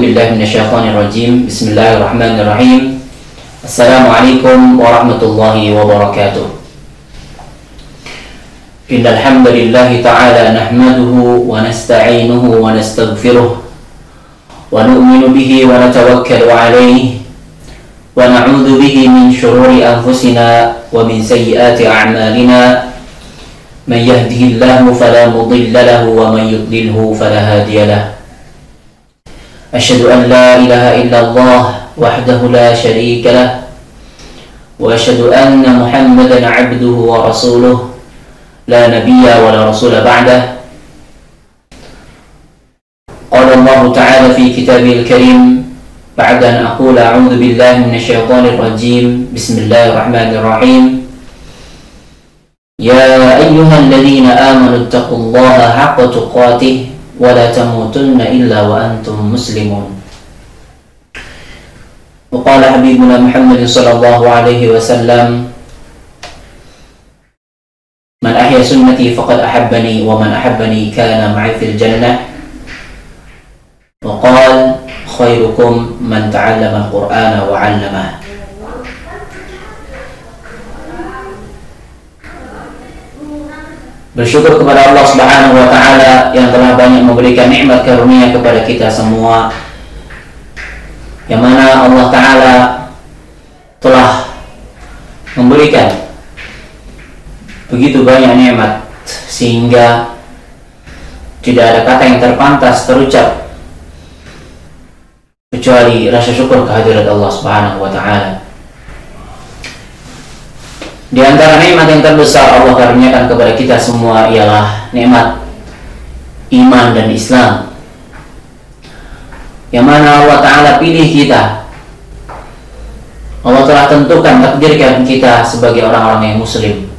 بالله من الشيطان الرجيم. بسم الله الرحمن الرحيم. السلام عليكم ورحمة الله وبركاته. إن الحمد لله تعالى نحمده ونستعينه ونستغفره ونؤمن به ونتوكل عليه ونعوذ به من شرور أنفسنا ومن سيئات أعمالنا. من يهده الله فلا مضل له ومن يضلله فلا هادي له. أشهد أن لا إله إلا الله وحده لا شريك له وأشهد أن محمدا عبده ورسوله لا نبي ولا رسول بعده. قال الله تعالى في كتابه الكريم بعد أن أقول أعوذ بالله من الشيطان الرجيم بسم الله الرحمن الرحيم. يا أيها الذين آمنوا اتقوا الله حق تقاته ولا تموتن إلا وأنتم مسلمون. وقال حبيبنا محمد صلى الله عليه وسلم من أحيا سنتي فقد أحبني ومن أحبني كان معي في الجنة. وقال خيركم من تعلم القرآن وعلمه. Bersyukur kepada Allah Subhanahu wa taala yang telah banyak memberikan nikmat karunia kepada kita semua. Yang mana Allah taala telah memberikan begitu banyak nikmat sehingga tidak ada kata yang terpantas terucap kecuali rasa syukur kehadirat Allah Subhanahu wa taala. Di antara nikmat yang terbesar Allah karuniakan kepada kita semua ialah nikmat iman dan Islam. Yang mana Allah Ta'ala pilih kita. Allah telah tentukan takdirkan kita sebagai orang-orang yang muslim.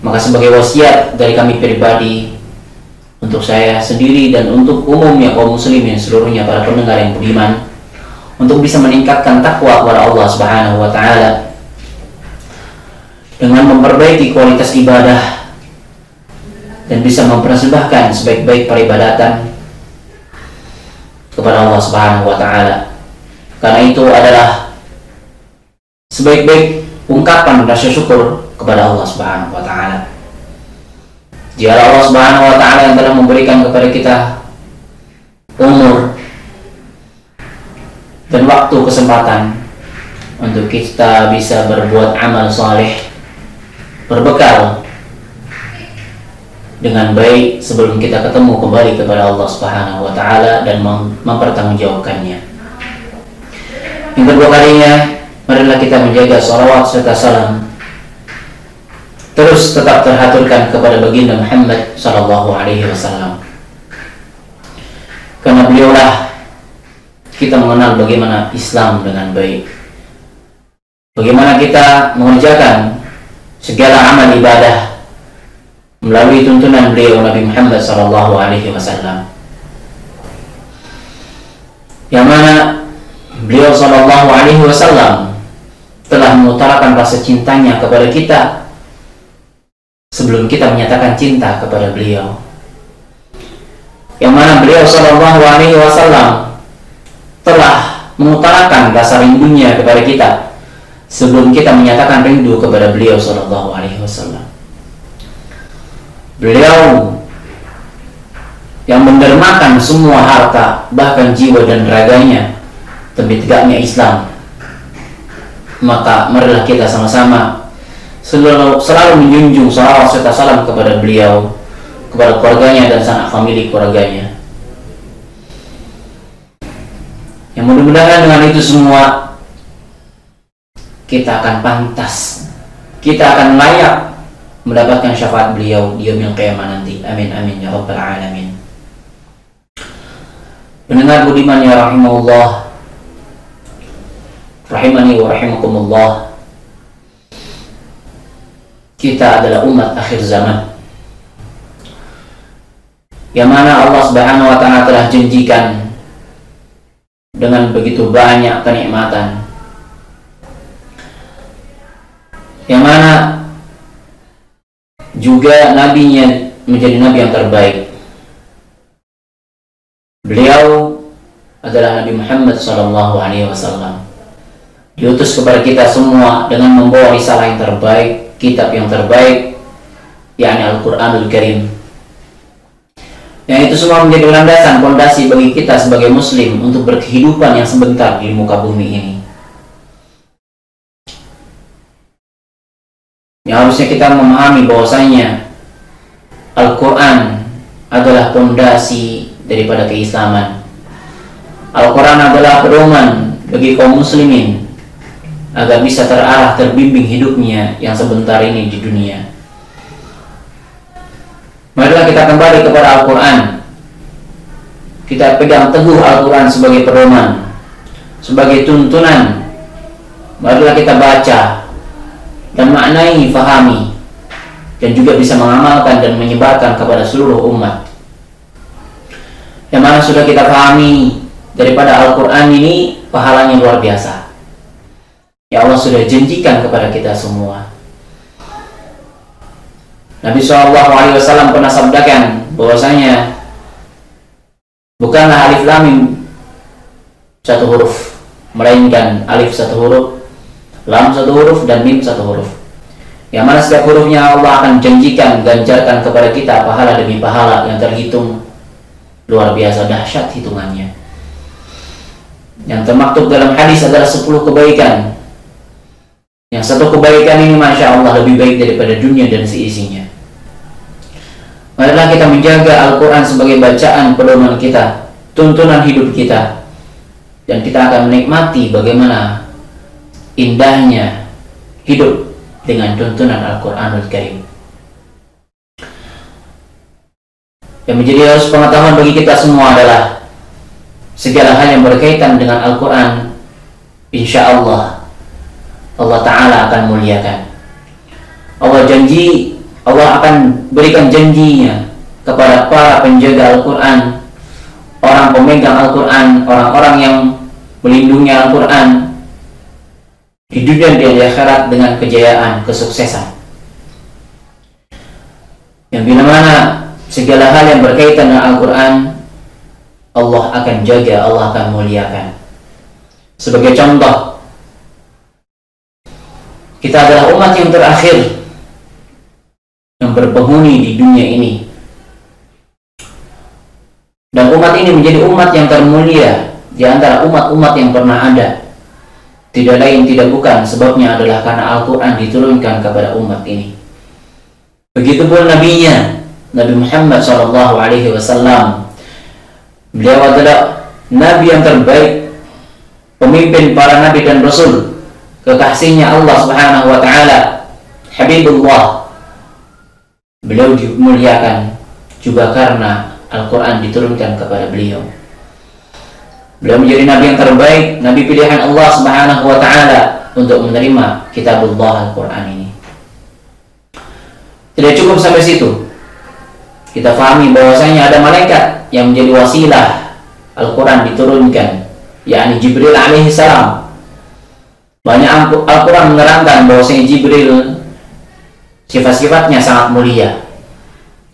Maka sebagai wasiat dari kami pribadi untuk saya sendiri dan untuk umumnya kaum muslimin seluruhnya para pendengar yang beriman untuk bisa meningkatkan takwa kepada Allah Subhanahu wa taala dengan memperbaiki kualitas ibadah dan bisa mempersembahkan sebaik-baik peribadatan kepada Allah Subhanahu wa taala. Karena itu adalah sebaik-baik ungkapan rasa syukur kepada Allah Subhanahu wa taala. Jika Allah Subhanahu wa taala yang telah memberikan kepada kita umur dan waktu kesempatan untuk kita bisa berbuat amal soleh berbekal dengan baik sebelum kita ketemu kembali kepada Allah Subhanahu wa taala dan mem mempertanggungjawabkannya. Yang kedua kalinya, marilah kita menjaga salawat serta salam terus tetap terhaturkan kepada baginda Muhammad sallallahu alaihi wasallam. Karena beliaulah kita mengenal bagaimana Islam dengan baik. Bagaimana kita mengerjakan segala amal ibadah melalui tuntunan beliau Nabi Muhammad sallallahu alaihi wasallam. Yang mana beliau sallallahu alaihi wasallam telah mengutarakan rasa cintanya kepada kita sebelum kita menyatakan cinta kepada beliau. Yang mana beliau sallallahu alaihi wasallam telah mengutarakan rasa rindunya kepada kita sebelum kita menyatakan rindu kepada beliau Shallallahu Alaihi Wasallam. Beliau yang mendermakan semua harta, bahkan jiwa dan raganya demi tegaknya Islam. Maka marilah kita sama-sama selalu, selalu menjunjung salawat serta salam kepada beliau, kepada keluarganya dan sanak famili keluarganya. Yang mudah-mudahan dengan itu semua kita akan pantas. Kita akan layak mendapatkan syafaat beliau di yaumil qiyamah nanti. Amin amin ya rabbal alamin. Pendengar budiman ya rahimahullah rahimani wa rahimakumullah kita adalah umat akhir zaman yang mana Allah Subhanahu wa taala telah janjikan dengan begitu banyak kenikmatan yang mana juga nabinya menjadi nabi yang terbaik Beliau adalah Nabi Muhammad Sallallahu Alaihi Wasallam. Diutus kepada kita semua dengan membawa risalah yang terbaik, kitab yang terbaik, yakni Al-Quranul Karim. Yang itu semua menjadi landasan fondasi bagi kita sebagai Muslim untuk berkehidupan yang sebentar di muka bumi ini. Yang harusnya kita memahami bahwasanya Al-Quran adalah fondasi daripada keislaman. Al-Quran adalah pedoman bagi kaum muslimin agar bisa terarah terbimbing hidupnya yang sebentar ini di dunia. Marilah kita kembali kepada Al-Quran. Kita pegang teguh Al-Quran sebagai pedoman, sebagai tuntunan. Marilah kita baca, dan maknai, fahami dan juga bisa mengamalkan dan menyebarkan kepada seluruh umat. Yang mana sudah kita pahami daripada Al-Quran ini pahalanya luar biasa. Ya Allah sudah janjikan kepada kita semua. Nabi SAW pernah sabdakan bahwasanya bukanlah alif lam satu huruf, melainkan alif satu huruf, lam satu huruf dan mim satu huruf. Yang mana setiap hurufnya Allah akan janjikan ganjarkan kepada kita pahala demi pahala yang terhitung. Luar biasa dahsyat hitungannya. Yang termaktub dalam hadis adalah 10 kebaikan. Yang satu kebaikan ini Masya Allah lebih baik daripada dunia dan seisinya. Marilah kita menjaga Al-Quran sebagai bacaan pedoman kita tuntunan hidup kita. Dan kita akan menikmati bagaimana indahnya hidup dengan tuntunan Al-Quranul Karim. Yang menjadi harus pengetahuan bagi kita semua adalah segala hal yang berkaitan dengan Al-Quran, insya Allah Allah Ta'ala akan muliakan. Allah janji, Allah akan berikan janjinya kepada para penjaga Al-Quran, orang pemegang Al-Quran, orang-orang yang melindungi Al-Quran, di dunia dan di akhirat dengan kejayaan, kesuksesan. Yang bila mana segala hal yang berkaitan dengan Al-Quran, Allah akan jaga, Allah akan muliakan. Sebagai contoh, kita adalah umat yang terakhir yang berpenghuni di dunia ini. Dan umat ini menjadi umat yang termulia di antara umat-umat yang pernah ada. Tidak lain tidak bukan sebabnya adalah karena Al-Quran diturunkan kepada umat ini. Begitupun nabinya Nabi Muhammad Shallallahu Alaihi Wasallam. Beliau adalah nabi yang terbaik, pemimpin para nabi dan rasul, kekasihnya Allah Subhanahu Wa Taala, Habibullah. Beliau dimuliakan juga karena Al-Quran diturunkan kepada beliau. Beliau menjadi nabi yang terbaik, nabi pilihan Allah Subhanahu wa taala untuk menerima kitabullah Al-Qur'an ini. Tidak cukup sampai situ. Kita fahami bahwasanya ada malaikat yang menjadi wasilah Al-Quran diturunkan, yakni Jibril alaihi salam. Banyak Al-Quran menerangkan bahwasanya Jibril sifat-sifatnya sangat mulia.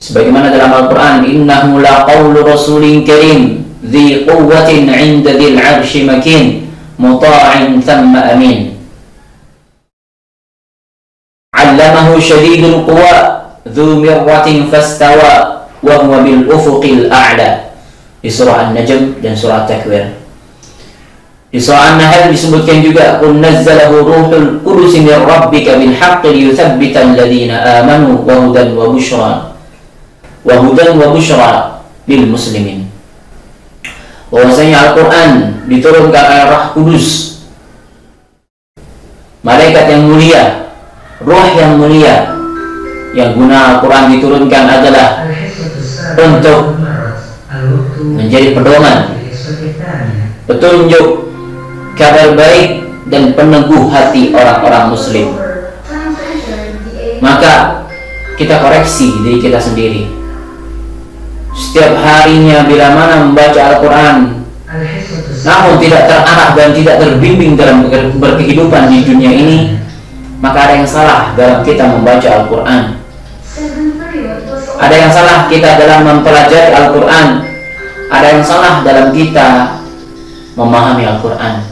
Sebagaimana dalam Al-Quran, Innahu la qawlu rasulin karim ذي قوة عند ذي العرش مكين مطاع ثم أمين. علمه شديد القوى ذو مرة فاستوى وهو بالأفق الأعلى. إسراء النجم dan سورة التكوير. إسراء النهل disebutkan juga قل نزله روح القدس من ربك بالحق ليثبت الذين آمنوا وهدى وبشرى وهدى وبشرى للمسلمين. Bahwasanya Al-Quran diturunkan oleh Roh Kudus. Malaikat yang mulia roh yang mulia yang guna Al-Quran diturunkan adalah untuk menjadi pedoman petunjuk kabar baik dan peneguh hati orang-orang muslim. Maka kita koreksi diri kita sendiri setiap harinya bila mana membaca Al-Quran namun tidak terarah dan tidak terbimbing dalam berkehidupan di dunia ini maka ada yang salah dalam kita membaca Al-Quran ada yang salah kita dalam mempelajari Al-Quran ada yang salah dalam kita memahami Al-Quran.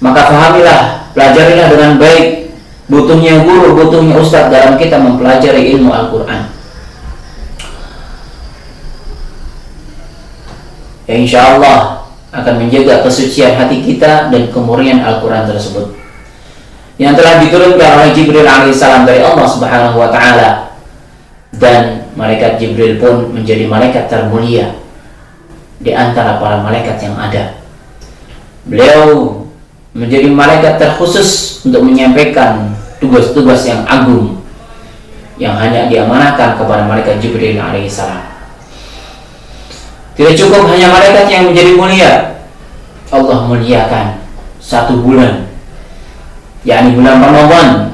Maka fahamilah, pelajarilah dengan baik. Butuhnya guru, butuhnya ustadz dalam kita mempelajari ilmu Al-Quran. Ya insya Allah akan menjaga kesucian hati kita dan kemurnian Al-Quran tersebut yang telah diturunkan oleh Jibril alaihissalam dari Allah Subhanahu wa taala dan malaikat Jibril pun menjadi malaikat termulia di antara para malaikat yang ada. Beliau menjadi malaikat terkhusus untuk menyampaikan tugas-tugas yang agung yang hanya diamanahkan kepada malaikat Jibril alaihissalam. Tidak cukup hanya malaikat yang menjadi mulia. Allah muliakan satu bulan yakni bulan Ramadan.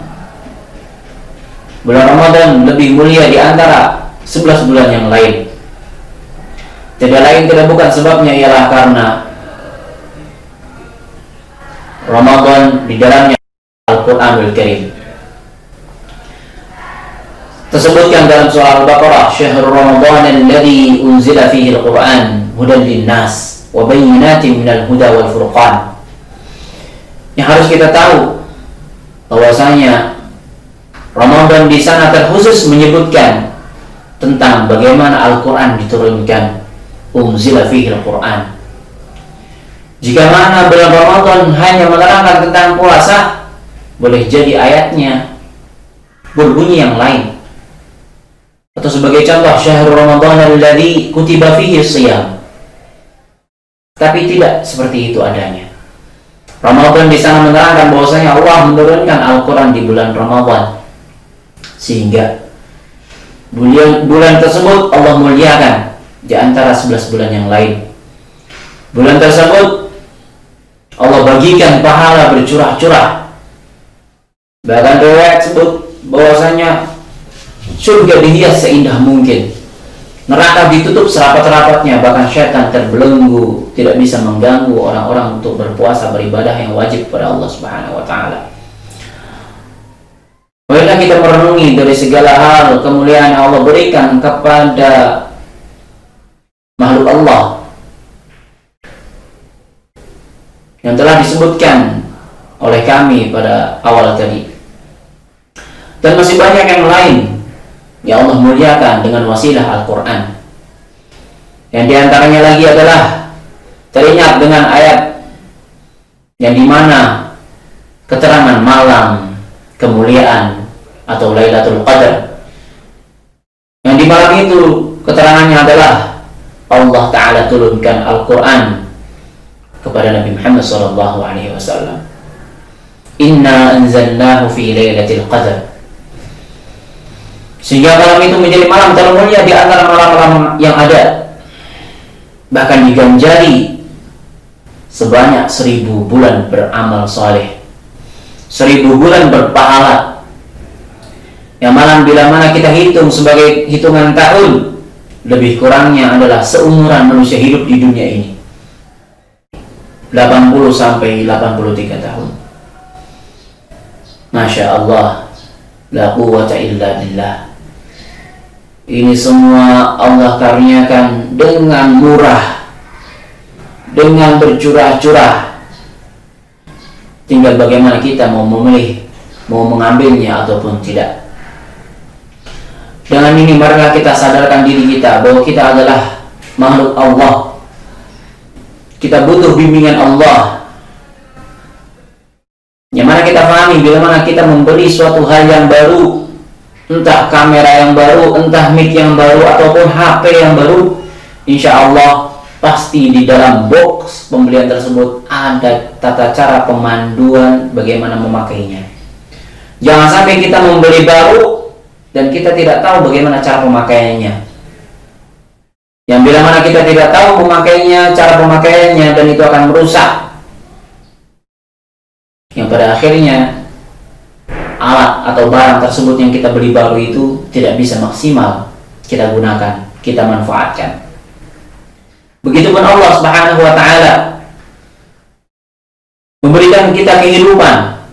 Bulan Ramadan lebih mulia di antara 11 bulan yang lain. Tidak lain tidak bukan sebabnya ialah karena Ramadan di dalamnya Al-Quranul Karim. Tersebutkan dalam surah Al-Baqarah, "Syahrul Ramadan alladhi unzila fihi al-Qur'an hudan lin-nas wa bayyinatin minal huda wal furqan." Yang harus kita tahu bahwasanya Ramadan di sana terkhusus menyebutkan tentang bagaimana Al-Quran diturunkan umzila fihi Al-Quran jika mana bulan Ramadan hanya menerangkan tentang puasa boleh jadi ayatnya berbunyi yang lain atau sebagai contoh syahrul Ramadan alladzi kutiba fihi siyam tapi tidak seperti itu adanya Ramadan di sana menerangkan bahwasanya Allah menurunkan Al-Quran di bulan Ramadan sehingga bulan, bulan tersebut Allah muliakan di antara 11 bulan yang lain. Bulan tersebut Allah bagikan pahala bercurah-curah. Bahkan riwayat sebut bahwasanya surga dihias seindah mungkin Neraka ditutup serapat-rapatnya, bahkan syaitan terbelenggu, tidak bisa mengganggu orang-orang untuk berpuasa beribadah yang wajib kepada Allah Subhanahu wa taala. Marilah kita merenungi dari segala hal kemuliaan yang Allah berikan kepada makhluk Allah yang telah disebutkan oleh kami pada awal tadi. Dan masih banyak yang lain yang Allah muliakan dengan wasilah Al-Quran. Yang di antaranya lagi adalah teringat dengan ayat yang di mana keterangan malam kemuliaan atau Lailatul Qadar. Yang di malam itu keterangannya adalah Allah Ta'ala turunkan Al-Quran kepada Nabi Muhammad Wasallam. Inna anzalnahu fi Lailatul Qadar sehingga malam itu menjadi malam termulia di antara malam-malam yang ada. Bahkan diganjari sebanyak seribu bulan beramal soleh. Seribu bulan berpahala. Yang malam bila mana kita hitung sebagai hitungan tahun, lebih kurangnya adalah seumuran manusia hidup di dunia ini. 80 sampai 83 tahun. Masya Allah, la quwwata illa billah. Ini semua Allah karuniakan dengan murah, dengan bercurah-curah. Tinggal bagaimana kita mau memilih, mau mengambilnya ataupun tidak. Dengan ini marilah kita sadarkan diri kita bahwa kita adalah makhluk Allah. Kita butuh bimbingan Allah. Yang mana kita pahami bila mana kita membeli suatu hal yang baru entah kamera yang baru, entah mic yang baru ataupun HP yang baru, insya Allah pasti di dalam box pembelian tersebut ada tata cara pemanduan bagaimana memakainya. Jangan sampai kita membeli baru dan kita tidak tahu bagaimana cara pemakaiannya. Yang bila mana kita tidak tahu pemakainya, cara pemakaiannya dan itu akan merusak. Yang pada akhirnya alat atau barang tersebut yang kita beli baru itu tidak bisa maksimal kita gunakan, kita manfaatkan. Begitupun Allah Subhanahu wa taala memberikan kita kehidupan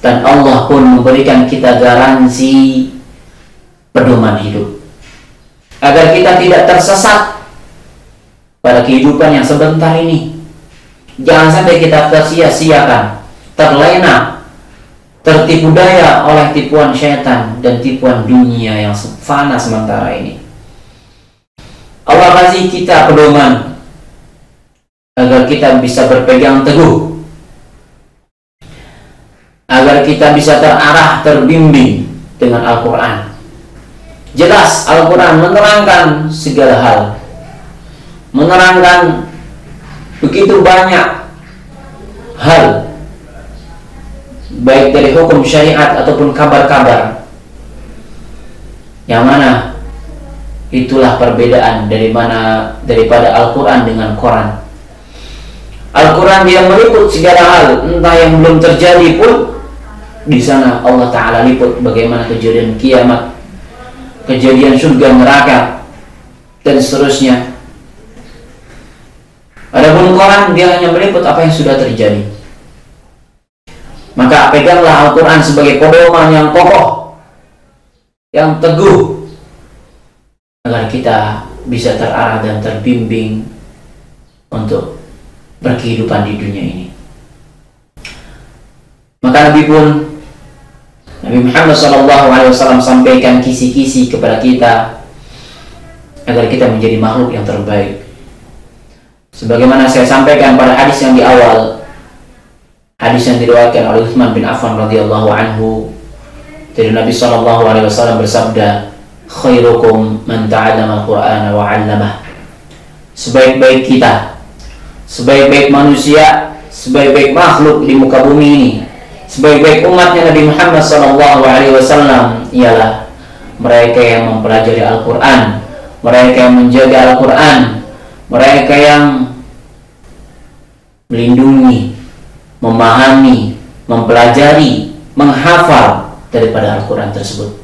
dan Allah pun memberikan kita garansi pedoman hidup agar kita tidak tersesat pada kehidupan yang sebentar ini. Jangan sampai kita tersia-siakan, terlena, tertipu daya oleh tipuan syaitan dan tipuan dunia yang fana sementara ini. Allah kasih kita pedoman agar kita bisa berpegang teguh agar kita bisa terarah, terbimbing dengan Al-Quran. Jelas Al-Quran menerangkan segala hal, menerangkan begitu banyak hal, baik dari hukum syariat ataupun kabar-kabar, yang mana itulah perbedaan dari mana daripada Al-Quran dengan Quran. Al-Quran dia meliput segala hal, entah yang belum terjadi pun di sana Allah Ta'ala liput bagaimana kejadian kiamat kejadian surga neraka dan seterusnya. Adapun Quran dia hanya meliput apa yang sudah terjadi maka peganglah Al-Quran sebagai pedoman yang kokoh yang teguh agar kita bisa terarah dan terbimbing untuk berkehidupan di dunia ini maka Nabi pun Nabi Muhammad SAW sampaikan kisi-kisi kepada kita agar kita menjadi makhluk yang terbaik. Sebagaimana saya sampaikan pada hadis yang di awal, hadis yang diriwayatkan oleh Uthman bin Affan radhiyallahu anhu dari Nabi SAW bersabda, "Khairukum man ta'allama al-Qur'an wa 'allamah." Sebaik-baik kita, sebaik-baik manusia, sebaik-baik makhluk di muka bumi ini sebaik-baik umatnya Nabi Muhammad Sallallahu Alaihi Wasallam ialah mereka yang mempelajari Al-Quran, mereka yang menjaga Al-Quran, mereka yang melindungi, memahami, mempelajari, menghafal daripada Al-Quran tersebut,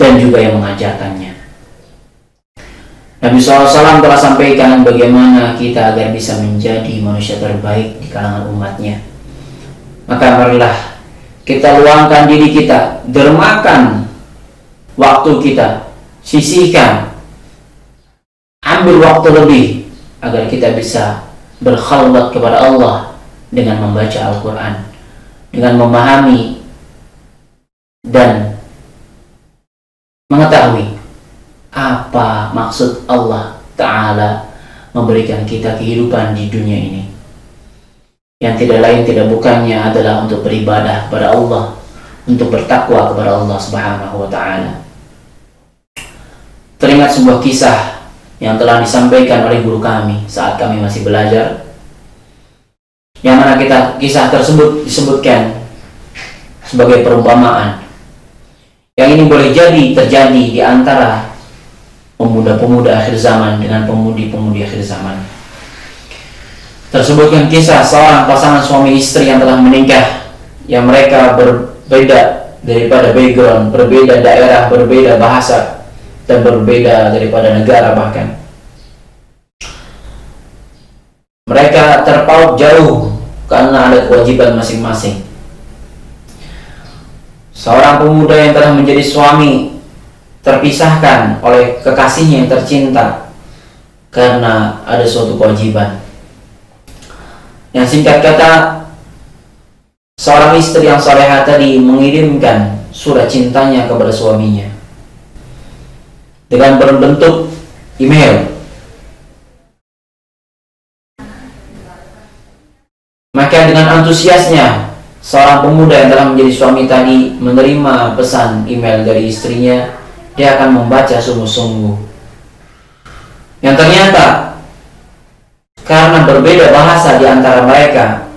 dan juga yang mengajarkannya. Nabi SAW telah sampaikan bagaimana kita agar bisa menjadi manusia terbaik di kalangan umatnya maka marilah kita luangkan diri kita, dermakan waktu kita, sisihkan, ambil waktu lebih agar kita bisa berkhalwat kepada Allah dengan membaca Al-Quran, dengan memahami dan mengetahui apa maksud Allah Ta'ala memberikan kita kehidupan di dunia ini yang tidak lain tidak bukannya adalah untuk beribadah kepada Allah, untuk bertakwa kepada Allah Subhanahu wa taala. Teringat sebuah kisah yang telah disampaikan oleh guru kami saat kami masih belajar. Yang mana kita kisah tersebut disebutkan sebagai perumpamaan. Yang ini boleh jadi terjadi di antara pemuda-pemuda akhir zaman dengan pemudi-pemudi akhir zaman tersebutkan kisah seorang pasangan suami istri yang telah menikah yang mereka berbeda daripada background, berbeda daerah, berbeda bahasa dan berbeda daripada negara bahkan. Mereka terpaut jauh karena ada kewajiban masing-masing. Seorang pemuda yang telah menjadi suami terpisahkan oleh kekasihnya yang tercinta karena ada suatu kewajiban yang singkat kata, seorang istri yang soleha tadi mengirimkan surat cintanya kepada suaminya dengan berbentuk email. Dengan antusiasnya seorang pemuda yang telah menjadi suami tadi menerima pesan email dari istrinya, dia akan membaca sungguh-sungguh. Yang ternyata karena berbeda bahasa di antara mereka.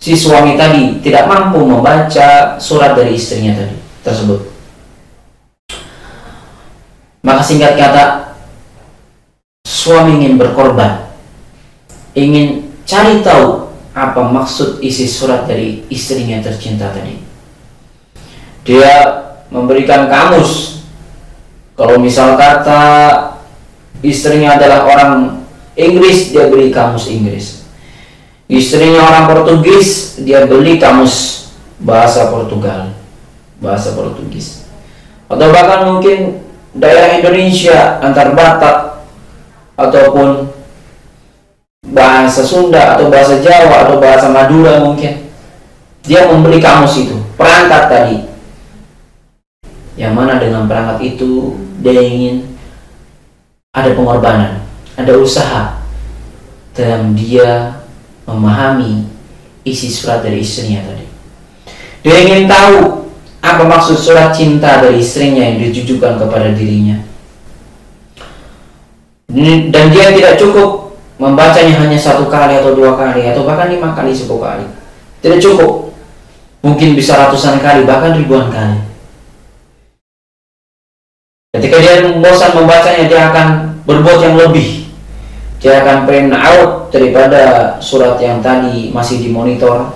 Si suami tadi tidak mampu membaca surat dari istrinya tadi tersebut. Maka singkat kata, suami ingin berkorban, ingin cari tahu apa maksud isi surat dari istrinya tercinta tadi. Dia memberikan kamus. Kalau misal kata istrinya adalah orang Inggris dia beli kamus Inggris istrinya orang Portugis dia beli kamus bahasa Portugal bahasa Portugis atau bahkan mungkin daerah Indonesia antar Batak ataupun bahasa Sunda atau bahasa Jawa atau bahasa Madura mungkin. Dia membeli kamus itu perangkat tadi. Yang mana dengan perangkat itu dia ingin ada pengorbanan ada usaha dalam dia memahami isi surat dari istrinya tadi. Dia ingin tahu apa maksud surat cinta dari istrinya yang ditujukan kepada dirinya. Dan dia tidak cukup membacanya hanya satu kali atau dua kali atau bahkan lima kali sepuluh kali. Tidak cukup. Mungkin bisa ratusan kali bahkan ribuan kali. Ketika dia bosan membacanya dia akan berbuat yang lebih. Dia akan print out daripada surat yang tadi masih dimonitor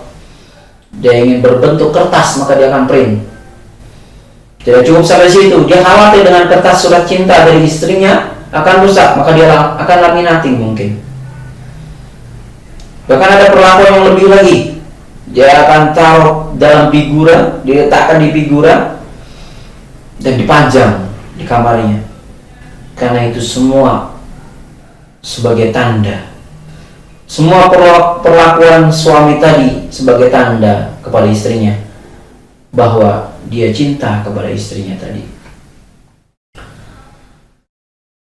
dia ingin berbentuk kertas maka dia akan print. Tidak cukup sampai situ. Dia khawatir dengan kertas surat cinta dari istrinya akan rusak maka dia akan laminating mungkin Bahkan ada perlakuan yang lebih lagi. Dia akan taruh dalam figura, diletakkan di figura dan dipajang di kamarnya. Karena itu semua sebagai tanda. Semua perlakuan suami tadi sebagai tanda kepada istrinya bahwa dia cinta kepada istrinya tadi.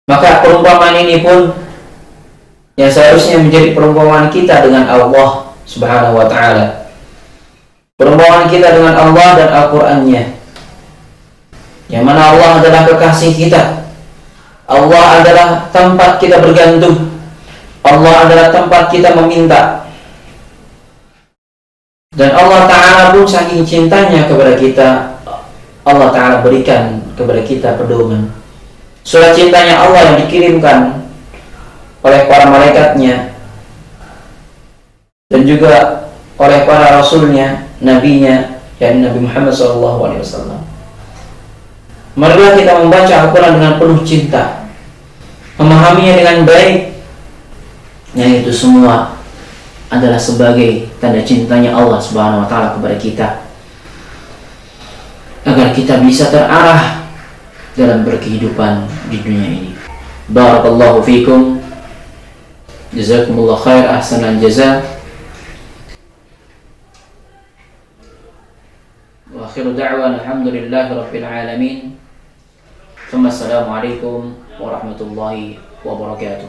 Maka perumpamaan ini pun yang seharusnya menjadi perumpamaan kita dengan Allah Subhanahu wa taala. Perumpamaan kita dengan Allah dan Al-Qur'annya. Yang mana Allah adalah kekasih kita. Allah adalah tempat kita bergantung. Allah adalah tempat kita meminta. Dan Allah Ta'ala pun saking cintanya kepada kita Allah Ta'ala berikan kepada kita pedoman Surat cintanya Allah yang dikirimkan oleh para malaikatnya dan juga oleh para rasulnya, nabinya, yakni Nabi Muhammad SAW. Marilah kita membaca Al-Quran dengan penuh cinta, memahaminya dengan baik, yang itu semua adalah sebagai tanda cintanya Allah Subhanahu wa taala kepada kita. Agar kita bisa terarah dalam berkehidupan di dunia ini. Barakallahu جزاكم الله خير أحسن الجزاء وآخر دعوانا الحمد لله رب العالمين ثم السلام عليكم ورحمة الله وبركاته